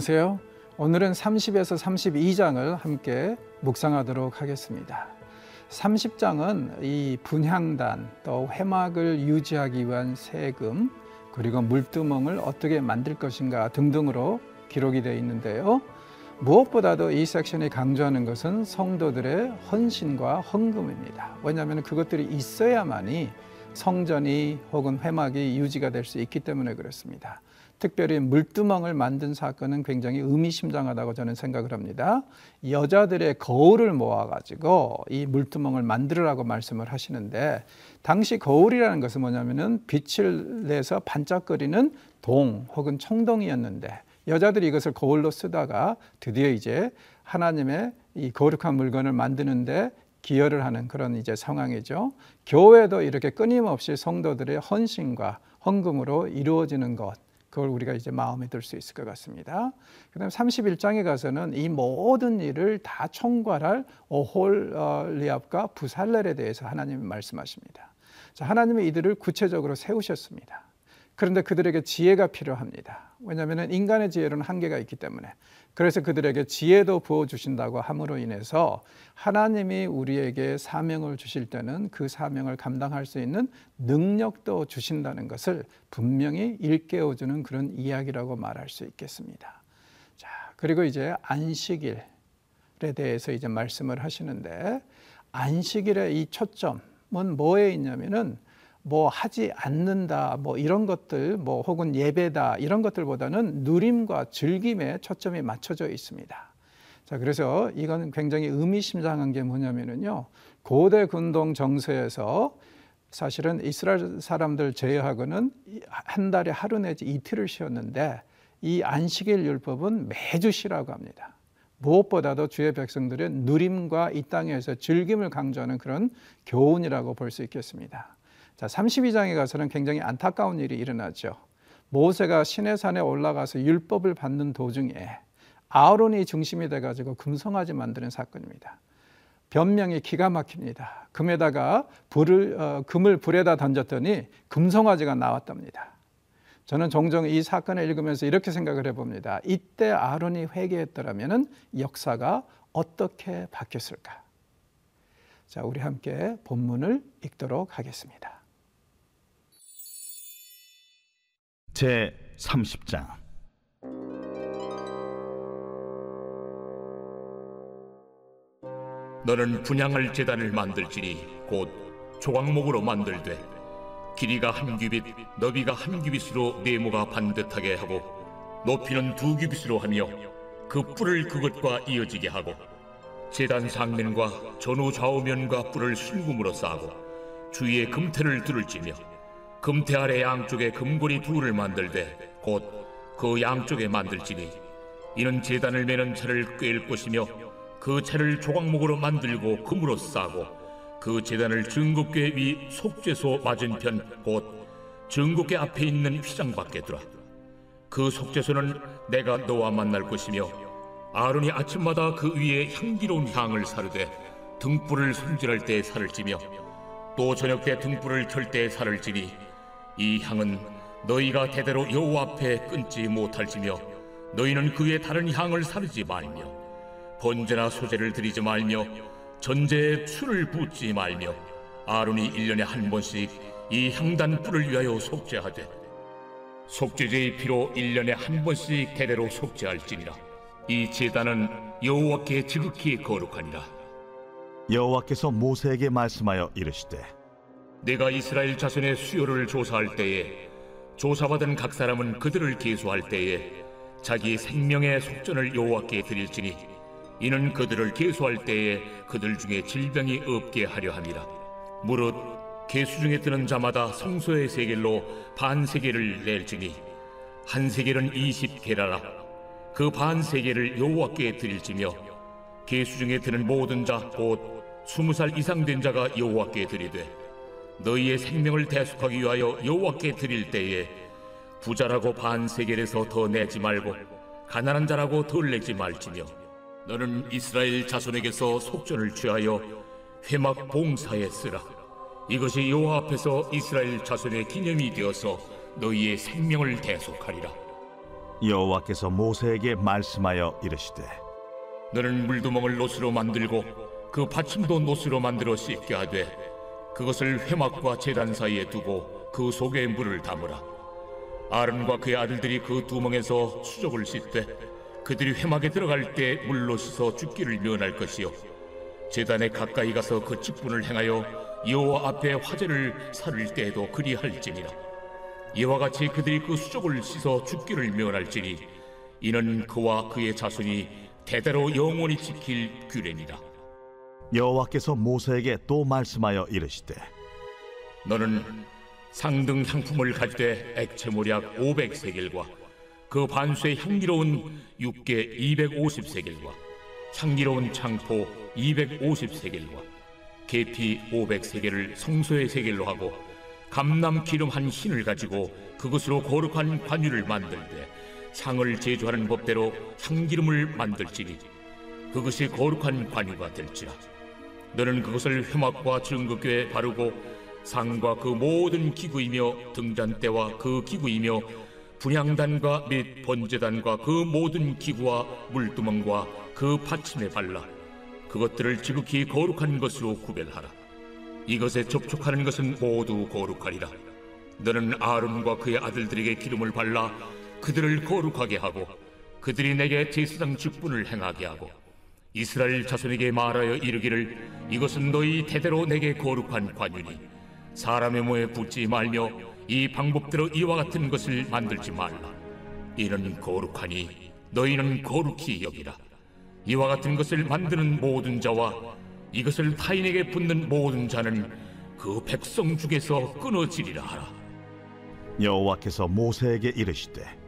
안녕하세요. 오늘은 30에서 32장을 함께 묵상하도록 하겠습니다. 30장은 이 분향단 또 회막을 유지하기 위한 세금 그리고 물두멍을 어떻게 만들 것인가 등등으로 기록이 되어 있는데요. 무엇보다도 이 섹션이 강조하는 것은 성도들의 헌신과 헌금입니다. 왜냐하면 그것들이 있어야만이 성전이 혹은 회막이 유지가 될 수 있기 때문에 그렇습니다. 특별히 물두멍을 만든 사건은 굉장히 의미심장하다고 저는 생각을 합니다. 여자들의 거울을 모아가지고 이 물두멍을 만들으라고 말씀을 하시는데 당시 거울이라는 것은 뭐냐면은 빛을 내서 반짝거리는 동 혹은 청동이었는데 여자들이 이것을 거울로 쓰다가 드디어 이제 하나님의 이 거룩한 물건을 만드는데 기여를 하는 그런 이제 상황이죠. 교회도 이렇게 끊임없이 성도들의 헌신과 헌금으로 이루어지는 것. 그걸 우리가 이제 마음에 들 수 있을 것 같습니다. 그다음 31장에 가서는 이 모든 일을 다 총괄할 오홀리압과 부살렐에 대해서 하나님이 말씀하십니다. 자, 하나님이 이들을 구체적으로 세우셨습니다. 그런데 그들에게 지혜가 필요합니다. 왜냐하면 인간의 지혜로는 한계가 있기 때문에 그래서 그들에게 지혜도 부어 주신다고 함으로 인해서 하나님이 우리에게 사명을 주실 때는 그 사명을 감당할 수 있는 능력도 주신다는 것을 분명히 일깨워 주는 그런 이야기라고 말할 수 있겠습니다. 자, 그리고 이제 안식일에 대해서 이제 말씀을 하시는데 안식일의 이 초점은 뭐에 있냐면은 뭐 하지 않는다 뭐 이런 것들 뭐 혹은 예배다 이런 것들보다는 누림과 즐김에 초점이 맞춰져 있습니다. 자 그래서 이건 굉장히 의미심장한 게 뭐냐면은요 고대 군동 정서에서 사실은 이스라엘 사람들 제외하고는 한 달에 하루 내지 이틀을 쉬었는데 이 안식일 율법은 매주 쉬라고 합니다. 무엇보다도 주의 백성들의 누림과 이 땅에서 즐김을 강조하는 그런 교훈이라고 볼 수 있겠습니다. 자, 32장에 가서는 굉장히 안타까운 일이 일어나죠. 모세가 시내산에 올라가서 율법을 받는 도중에 아론이 중심이 돼가지고 금송아지 만드는 사건입니다. 변명이 기가 막힙니다. 금에다가 불을 어, 금을 불에다 던졌더니 금송아지가 나왔답니다. 저는 종종 이 사건을 읽으면서 이렇게 생각을 해봅니다. 이때 아론이 회개했더라면 역사가 어떻게 바뀌었을까? 자, 우리 함께 본문을 읽도록 하겠습니다. 제 30장. 너는 분양할 재단을 만들지니 곧 조각목으로 만들되 길이가 한 규빗, 너비가 한 규빗으로 네모가 반듯하게 하고 높이는 두 규빗으로 하며 그 뿔을 그것과 이어지게 하고 재단 상면과 전후 좌우면과 뿔을 순금으로 싸고 주위에 금태를 두를지며 금태 아래 양쪽에 금고리 둘을 만들되 곧 그 양쪽에 만들지니 이는 제단을 매는 채를 꿰일 것이며 그 채를 조각목으로 만들고 금으로 싸고 그 제단을 증거궤 위 속죄소 맞은편 곧 증거궤 앞에 있는 휘장 밖에 두라. 그 속죄소는 내가 너와 만날 것이며 아론이 아침마다 그 위에 향기로운 향을 사르되 등불을 손질할 때 살을 찌며 또 저녁 때 등불을 켤 때 살을 찌니 이 향은 너희가 대대로 여호와 앞에 끊지 못할지며 너희는 그의 다른 향을 사르지 말며 번제나 소제를 드리지 말며 전제에 술을 붓지 말며 아론이 일년에 한 번씩 이 향단 뿔을 위하여 속죄하되 속죄제의 피로 일년에 한 번씩 대대로 속죄할지니라. 이 제단은 여호와께 지극히 거룩하니라. 여호와께서 모세에게 말씀하여 이르시되 내가 이스라엘 자손의 수요를 조사할 때에 조사받은 각 사람은 그들을 계수할 때에 자기 생명의 속전을 여호와께 드릴지니 이는 그들을 계수할 때에 그들 중에 질병이 없게 하려 함이라. 무릇 계수 중에 드는 자마다 성소의 세겔로 반 세겔을 낼지니 한 세겔은 이십 게라라. 그 반 세겔을 여호와께 드릴지며 계수 중에 드는 모든 자 곧 스무 살 이상 된 자가 여호와께 드리되 너희의 생명을 대속하기 위하여 여호와께 드릴 때에 부자라고 반세겔에서 더 내지 말고 가난한 자라고 덜 내지 말지며 너는 이스라엘 자손에게서 속전을 취하여 회막 봉사에 쓰라. 이것이 여호와 앞에서 이스라엘 자손의 기념이 되어서 너희의 생명을 대속하리라. 여호와께서 모세에게 말씀하여 이르시되 너는 물두멍을 노스로 만들고 그 받침도 노스로 만들어 씻게 하되 그것을 회막과 제단 사이에 두고 그 속에 물을 담으라. 아론과 그의 아들들이 그 두멍에서 수족을 씻되 그들이 회막에 들어갈 때 물로 씻어 죽기를 면할 것이요. 제단에 가까이 가서 그 직분을 행하여 여호와 앞에 화제를 살을 때에도 그리할지니라. 이와 같이 그들이 그 수족을 씻어 죽기를 면할지니 이는 그와 그의 자손이 대대로 영원히 지킬 규례니라 여호와께서 모세에게 또 말씀하여 이르시되 너는 상등 향품을 가지되 액체 모략 500세겔과 그 반수의 향기로운 육개 250세겔과 향기로운 창포 250세겔과 계피 500세겔을 성소의 세겔로 하고 감람 기름 한 흰을 가지고 그것으로 거룩한 관유를 만들되 향을 제조하는 법대로 향기름을 만들지니 그것이 거룩한 관유가 될지라 너는 그것을 회막과 증거교에 바르고 상과 그 모든 기구이며 등잔대와 그 기구이며 분향단과 및 번제단과 그 모든 기구와 물두멍과 그 받침에 발라 그것들을 지극히 거룩한 것으로 구별하라. 이것에 접촉하는 것은 모두 거룩하리라. 너는 아론과 그의 아들들에게 기름을 발라 그들을 거룩하게 하고 그들이 내게 제사장 직분을 행하게 하고 이스라엘 자손에게 말하여 이르기를 이것은 너희 대대로 내게 거룩한 관유니 사람의 모에 붙지 말며 이 방법대로 이와 같은 것을 만들지 말라. 이는 거룩하니 너희는 거룩히 여기라. 이와 같은 것을 만드는 모든 자와 이것을 타인에게 붙는 모든 자는 그 백성 중에서 끊어지리라 하라. 여호와께서 모세에게 이르시되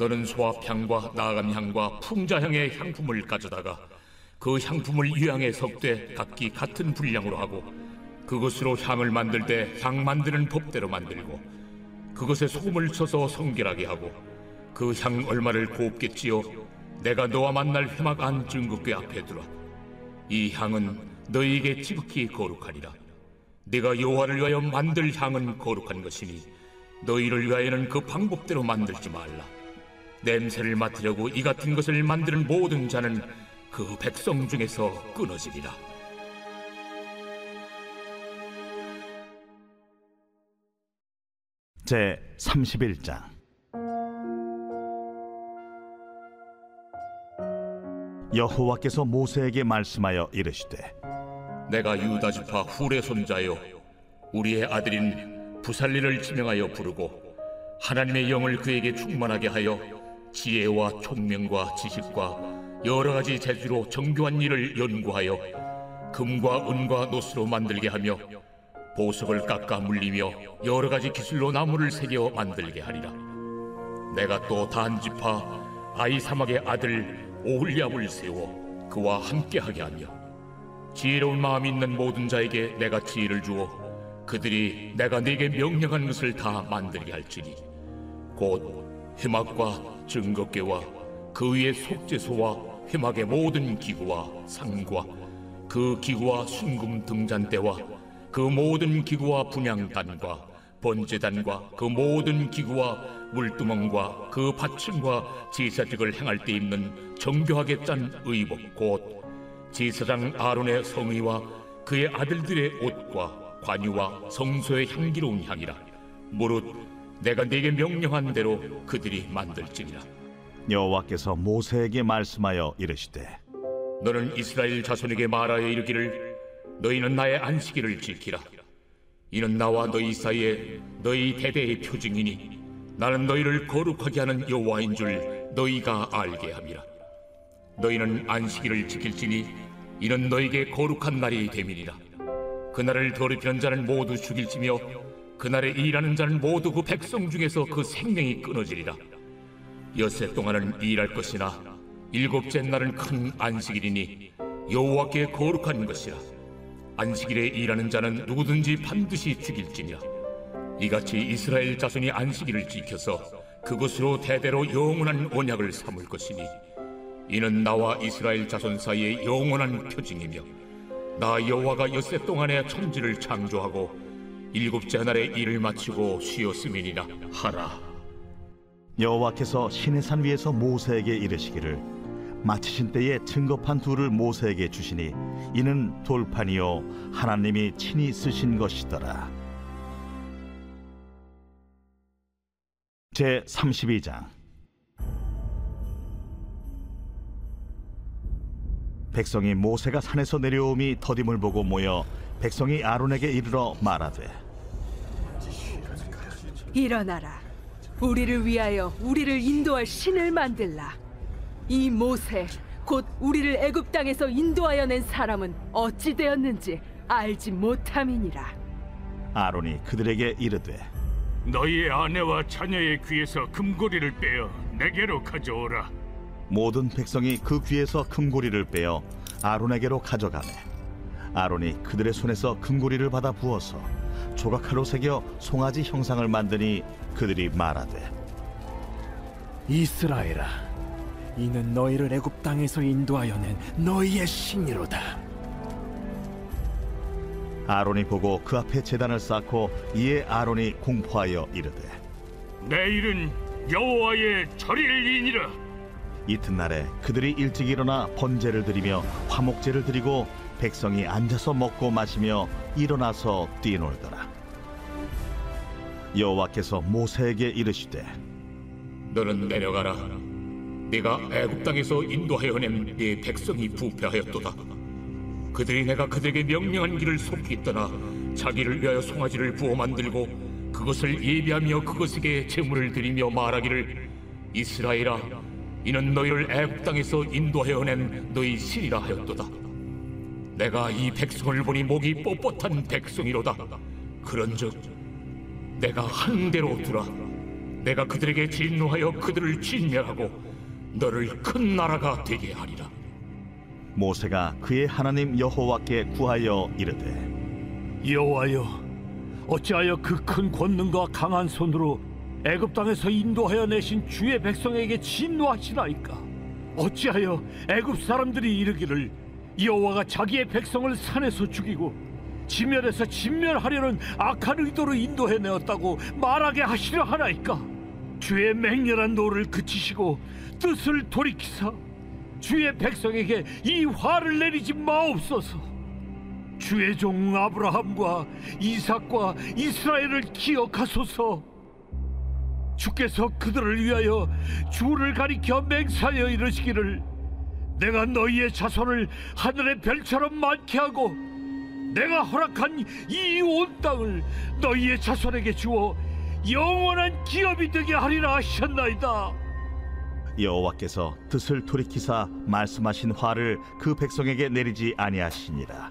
너는 소합향과 나감향과 풍자향의 향품을 가져다가 그 향품을 유향에 섞되 각기 같은 분량으로 하고 그것으로 향을 만들 때 향 만드는 법대로 만들고 그것에 소금을 쳐서 성결하게 하고 그 향 얼마를 곱겠지요? 내가 너와 만날 회막 안 증거궤 앞에 두라 이 향은 너희에게 지극히 거룩하리라. 내가 여호와를 위하여 만들 향은 거룩한 것이니 너희를 위하여는 그 방법대로 만들지 말라 냄새를 맡으려고 이 같은 것을 만드는 모든 자는 그 백성 중에서 끊어지리라. 제 31장 여호와께서 모세에게 말씀하여 이르시되 내가 유다 지파 훌의 손자요 우리의 아들인 부살리를 지명하여 부르고 하나님의 영을 그에게 충만하게 하여 지혜와 총명과 지식과 여러 가지 재주로 정교한 일을 연구하여 금과 은과 노스로 만들게 하며 보석을 깎아 물리며 여러 가지 기술로 나무를 새겨 만들게 하리라. 내가 또 단지파 아이사막의 아들 오홀리압을 세워 그와 함께하게 하며 지혜로운 마음이 있는 모든 자에게 내가 지혜를 주어 그들이 내가 네게 명령한 것을 다 만들게 할지니 곧 회막과 증거궤와 그 위의 속죄소와 회막의 모든 기구와 상과 그 기구와 순금 등잔대와 그 모든 기구와 분향단과 번제단과 그 모든 기구와 물두멍과 그 받침과 제사직을 행할 때 입는 정교하게 짠 의복 곧 제사장 아론의 성의와 그의 아들들의 옷과 관유와 성소의 향기로운 향이라. 무릇 내가 네게 명령한 대로 그들이 만들지니라. 여호와께서 모세에게 말씀하여 이르시되 너는 이스라엘 자손에게 말하여 이르기를 너희는 나의 안식일을 지키라. 이는 나와 너희 사이에 너희 대대의 표징이니 나는 너희를 거룩하게 하는 여호와인 줄 너희가 알게 함이라. 너희는 안식일을 지킬지니 이는 너희에게 거룩한 날이 됨이니라. 그날을 더럽히는 자는 모두 죽일지며 그날에 일하는 자는 모두 그 백성 중에서 그 생명이 끊어지리라. 여세 동안은 일할 것이나 일곱째 날은 큰 안식일이니 여호와께 거룩한 것이라. 안식일에 일하는 자는 누구든지 반드시 죽일지니라. 이같이 이스라엘 자손이 안식일을 지켜서 그것으로 대대로 영원한 언약을 삼을 것이니 이는 나와 이스라엘 자손 사이의 영원한 표징이며 나 여호와가 엿새 동안에 천지를 창조하고 일곱째 날에 일을 마치고 쉬었음이니라 하라. 여호와께서 시내산 위에서 모세에게 이르시기를 마치신 때에 증거판 둘을 모세에게 주시니 이는 돌판이요 하나님이 친히 쓰신 것이더라. 제 32장. 백성이 모세가 산에서 내려옴이 더딤을 보고 모여 백성이 아론에게 이르러 말하되 일어나라. 우리를 위하여 우리를 인도할 신을 만들라. 이 모세 곧 우리를 애굽 땅에서 인도하여 낸 사람은 어찌 되었는지 알지 못함이니라. 아론이 그들에게 이르되 너희의 아내와 자녀의 귀에서 금고리를 빼어 내게로 가져오라. 모든 백성이 그 귀에서 금고리를 빼어 아론에게로 가져가매 아론이 그들의 손에서 금고리를 받아 부어서 조각칼로 새겨 송아지 형상을 만드니 그들이 말하되 이스라엘아, 이는 너희를 애굽 땅에서 인도하여 낸 너희의 신이로다. 아론이 보고 그 앞에 제단을 쌓고 이에 아론이 공포하여 이르되 내일은 여호와의 절일이니라. 이튿날에 그들이 일찍 일어나 번제를 드리며 화목제를 드리고 백성이 앉아서 먹고 마시며 일어나서 뛰놀더라 여호와께서 모세에게 이르시되 너는 내려가라. 네가 애굽 땅에서 인도하여 낸 네 백성이 부패하였도다. 그들이 내가 그들에게 명령한 길을 속히 떠나 자기를 위하여 송아지를 부어 만들고 그것을 예비하며 그것에게 제물을 드리며 말하기를 이스라엘아 이는 너희를 애굽 땅에서 인도하여 낸 너희 신이라 하였도다. 내가 이 백성을 보니 목이 뻣뻣한 백성이로다. 그런즉 내가 한 대로 두라. 내가 그들에게 진노하여 그들을 진멸하고 너를 큰 나라가 되게 하리라. 모세가 그의 하나님 여호와께 구하여 이르되 여호와여, 어찌하여 그 큰 권능과 강한 손으로 애굽 땅에서 인도하여 내신 주의 백성에게 진노하시나이까? 어찌하여 애굽 사람들이 이르기를 여호와가 자기의 백성을 산에서 죽이고 지면에서 진멸하려는 악한 의도로 인도해 내었다고 말하게 하시려 하나이까? 주의 맹렬한 노를 그치시고 뜻을 돌이키사 주의 백성에게 이 화를 내리지 마옵소서. 주의 종 아브라함과 이삭과 이스라엘을 기억하소서. 주께서 그들을 위하여 주를 가리켜 맹사하여 이르시기를 내가 너희의 자손을 하늘의 별처럼 많게 하고 내가 허락한 이 온 땅을 너희의 자손에게 주어 영원한 기업이 되게 하리라 하셨나이다. 여호와께서 뜻을 돌이키사 말씀하신 화를 그 백성에게 내리지 아니하시니라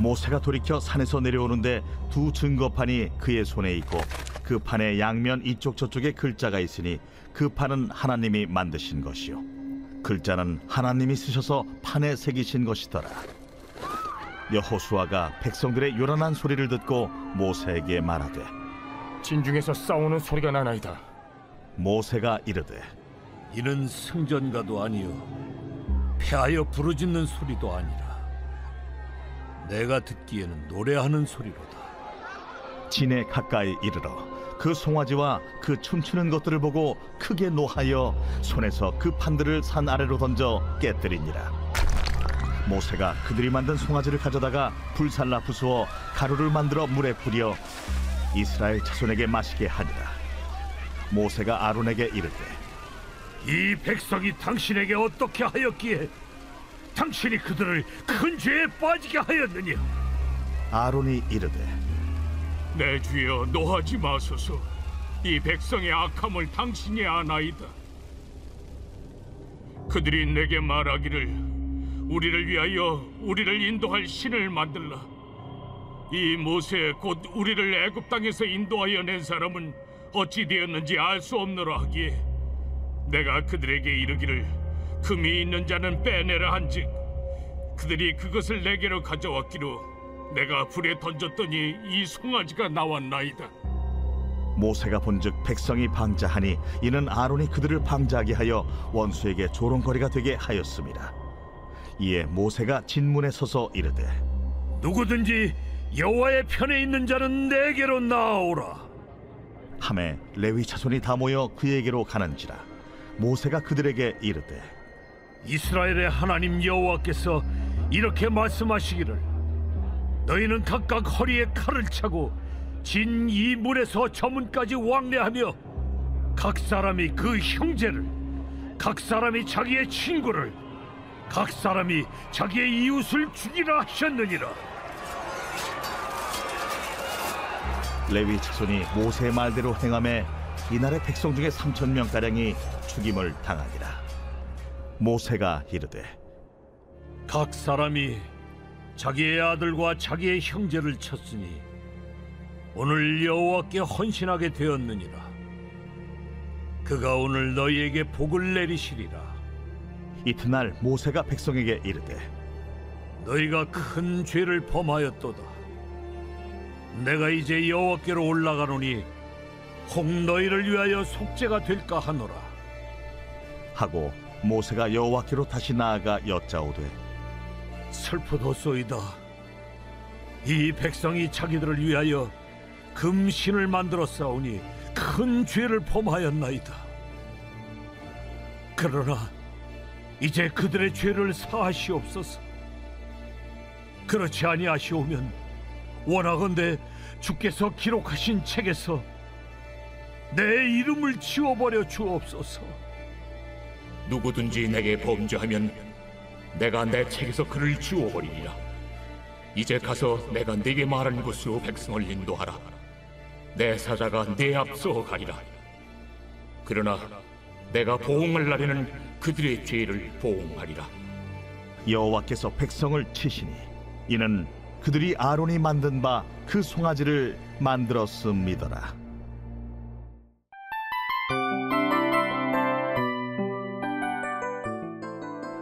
모세가 돌이켜 산에서 내려오는데 두 증거판이 그의 손에 있고 그 판의 양면 이쪽 저쪽에 글자가 있으니 그 판은 하나님이 만드신 것이요 글자는 하나님이 쓰셔서 판에 새기신 것이더라 여호수아가 백성들의 요란한 소리를 듣고 모세에게 말하되 진중에서 싸우는 소리가 나나이다. 모세가 이르되 이는 승전가도 아니요 패하여 부르짖는 소리도 아니라 내가 듣기에는 노래하는 소리로다. 진에 가까이 이르러 그 송아지와 그 춤추는 것들을 보고 크게 노하여 손에서 그 판들을 산 아래로 던져 깨뜨리니라 모세가 그들이 만든 송아지를 가져다가 불살라 부수어 가루를 만들어 물에 뿌려 이스라엘 자손에게 마시게 하니라 모세가 아론에게 이르되 이 백성이 당신에게 어떻게 하였기에 당신이 그들을 큰 죄에 빠지게 하였느냐? 아론이 이르되 내 주여 노하지 마소서. 이 백성의 악함을 당신이 아나이다. 그들이 내게 말하기를 우리를 위하여 우리를 인도할 신을 만들라. 이 모세 곧 우리를 애굽 땅에서 인도하여 낸 사람은 어찌 되었는지 알 수 없노라 하기에 내가 그들에게 이르기를 금이 있는 자는 빼내라 한즉 그들이 그것을 내게로 가져왔기로 내가 불에 던졌더니 이 송아지가 나왔나이다. 모세가 본즉 백성이 방자하니 이는 아론이 그들을 방자하게 하여 원수에게 조롱거리가 되게 하였습니다. 이에 모세가 진문에 서서 이르되 누구든지 여호와의 편에 있는 자는 내게로 나오라. 함에 레위 자손이 다 모여 그에게로 가는지라 모세가 그들에게 이르되 이스라엘의 하나님 여호와께서 이렇게 말씀하시기를 너희는 각각 허리에 칼을 차고 진이 문에서 저 문까지 왕래하며 각 사람이 그 형제를 각 사람이 자기의 친구를 각 사람이 자기의 이웃을 죽이라 하셨느니라. 레위 자손이 모세의 말대로 행함에 이날의 백성 중에 삼천 명 가량이 죽임을 당하니라. 모세가 이르되 각 사람이 자기의 아들과 자기의 형제를 쳤으니 오늘 여호와께 헌신하게 되었느니라. 그가 오늘 너희에게 복을 내리시리라. 이튿날 모세가 백성에게 이르되 너희가 큰 죄를 범하였도다. 내가 이제 여호와께로 올라가노니 혹 너희를 위하여 속죄가 될까 하노라. 하고 모세가 여호와께로 다시 나아가 여짜오되 슬프도소이다. 이 백성이 자기들을 위하여 금신을 만들어 싸우니 큰 죄를 범하였나이다. 그러나 이제 그들의 죄를 사하시옵소서. 그렇지 아니하시오면 원하건대 주께서 기록하신 책에서 내 이름을 지워버려 주옵소서. 누구든지 내게 범죄하면 내가 내 책에서 그를 지워버리리라. 이제 가서 내가 네게 말한 곳으로 백성을 인도하라. 내 사자가 내 앞서 가리라. 그러나 내가 보응할 날에는 그들의 죄를 보응하리라. 여호와께서 백성을 치시니 이는 그들이 아론이 만든 바 그 송아지를 만들었음이더라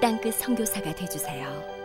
땅끝 선교사가 되주세요.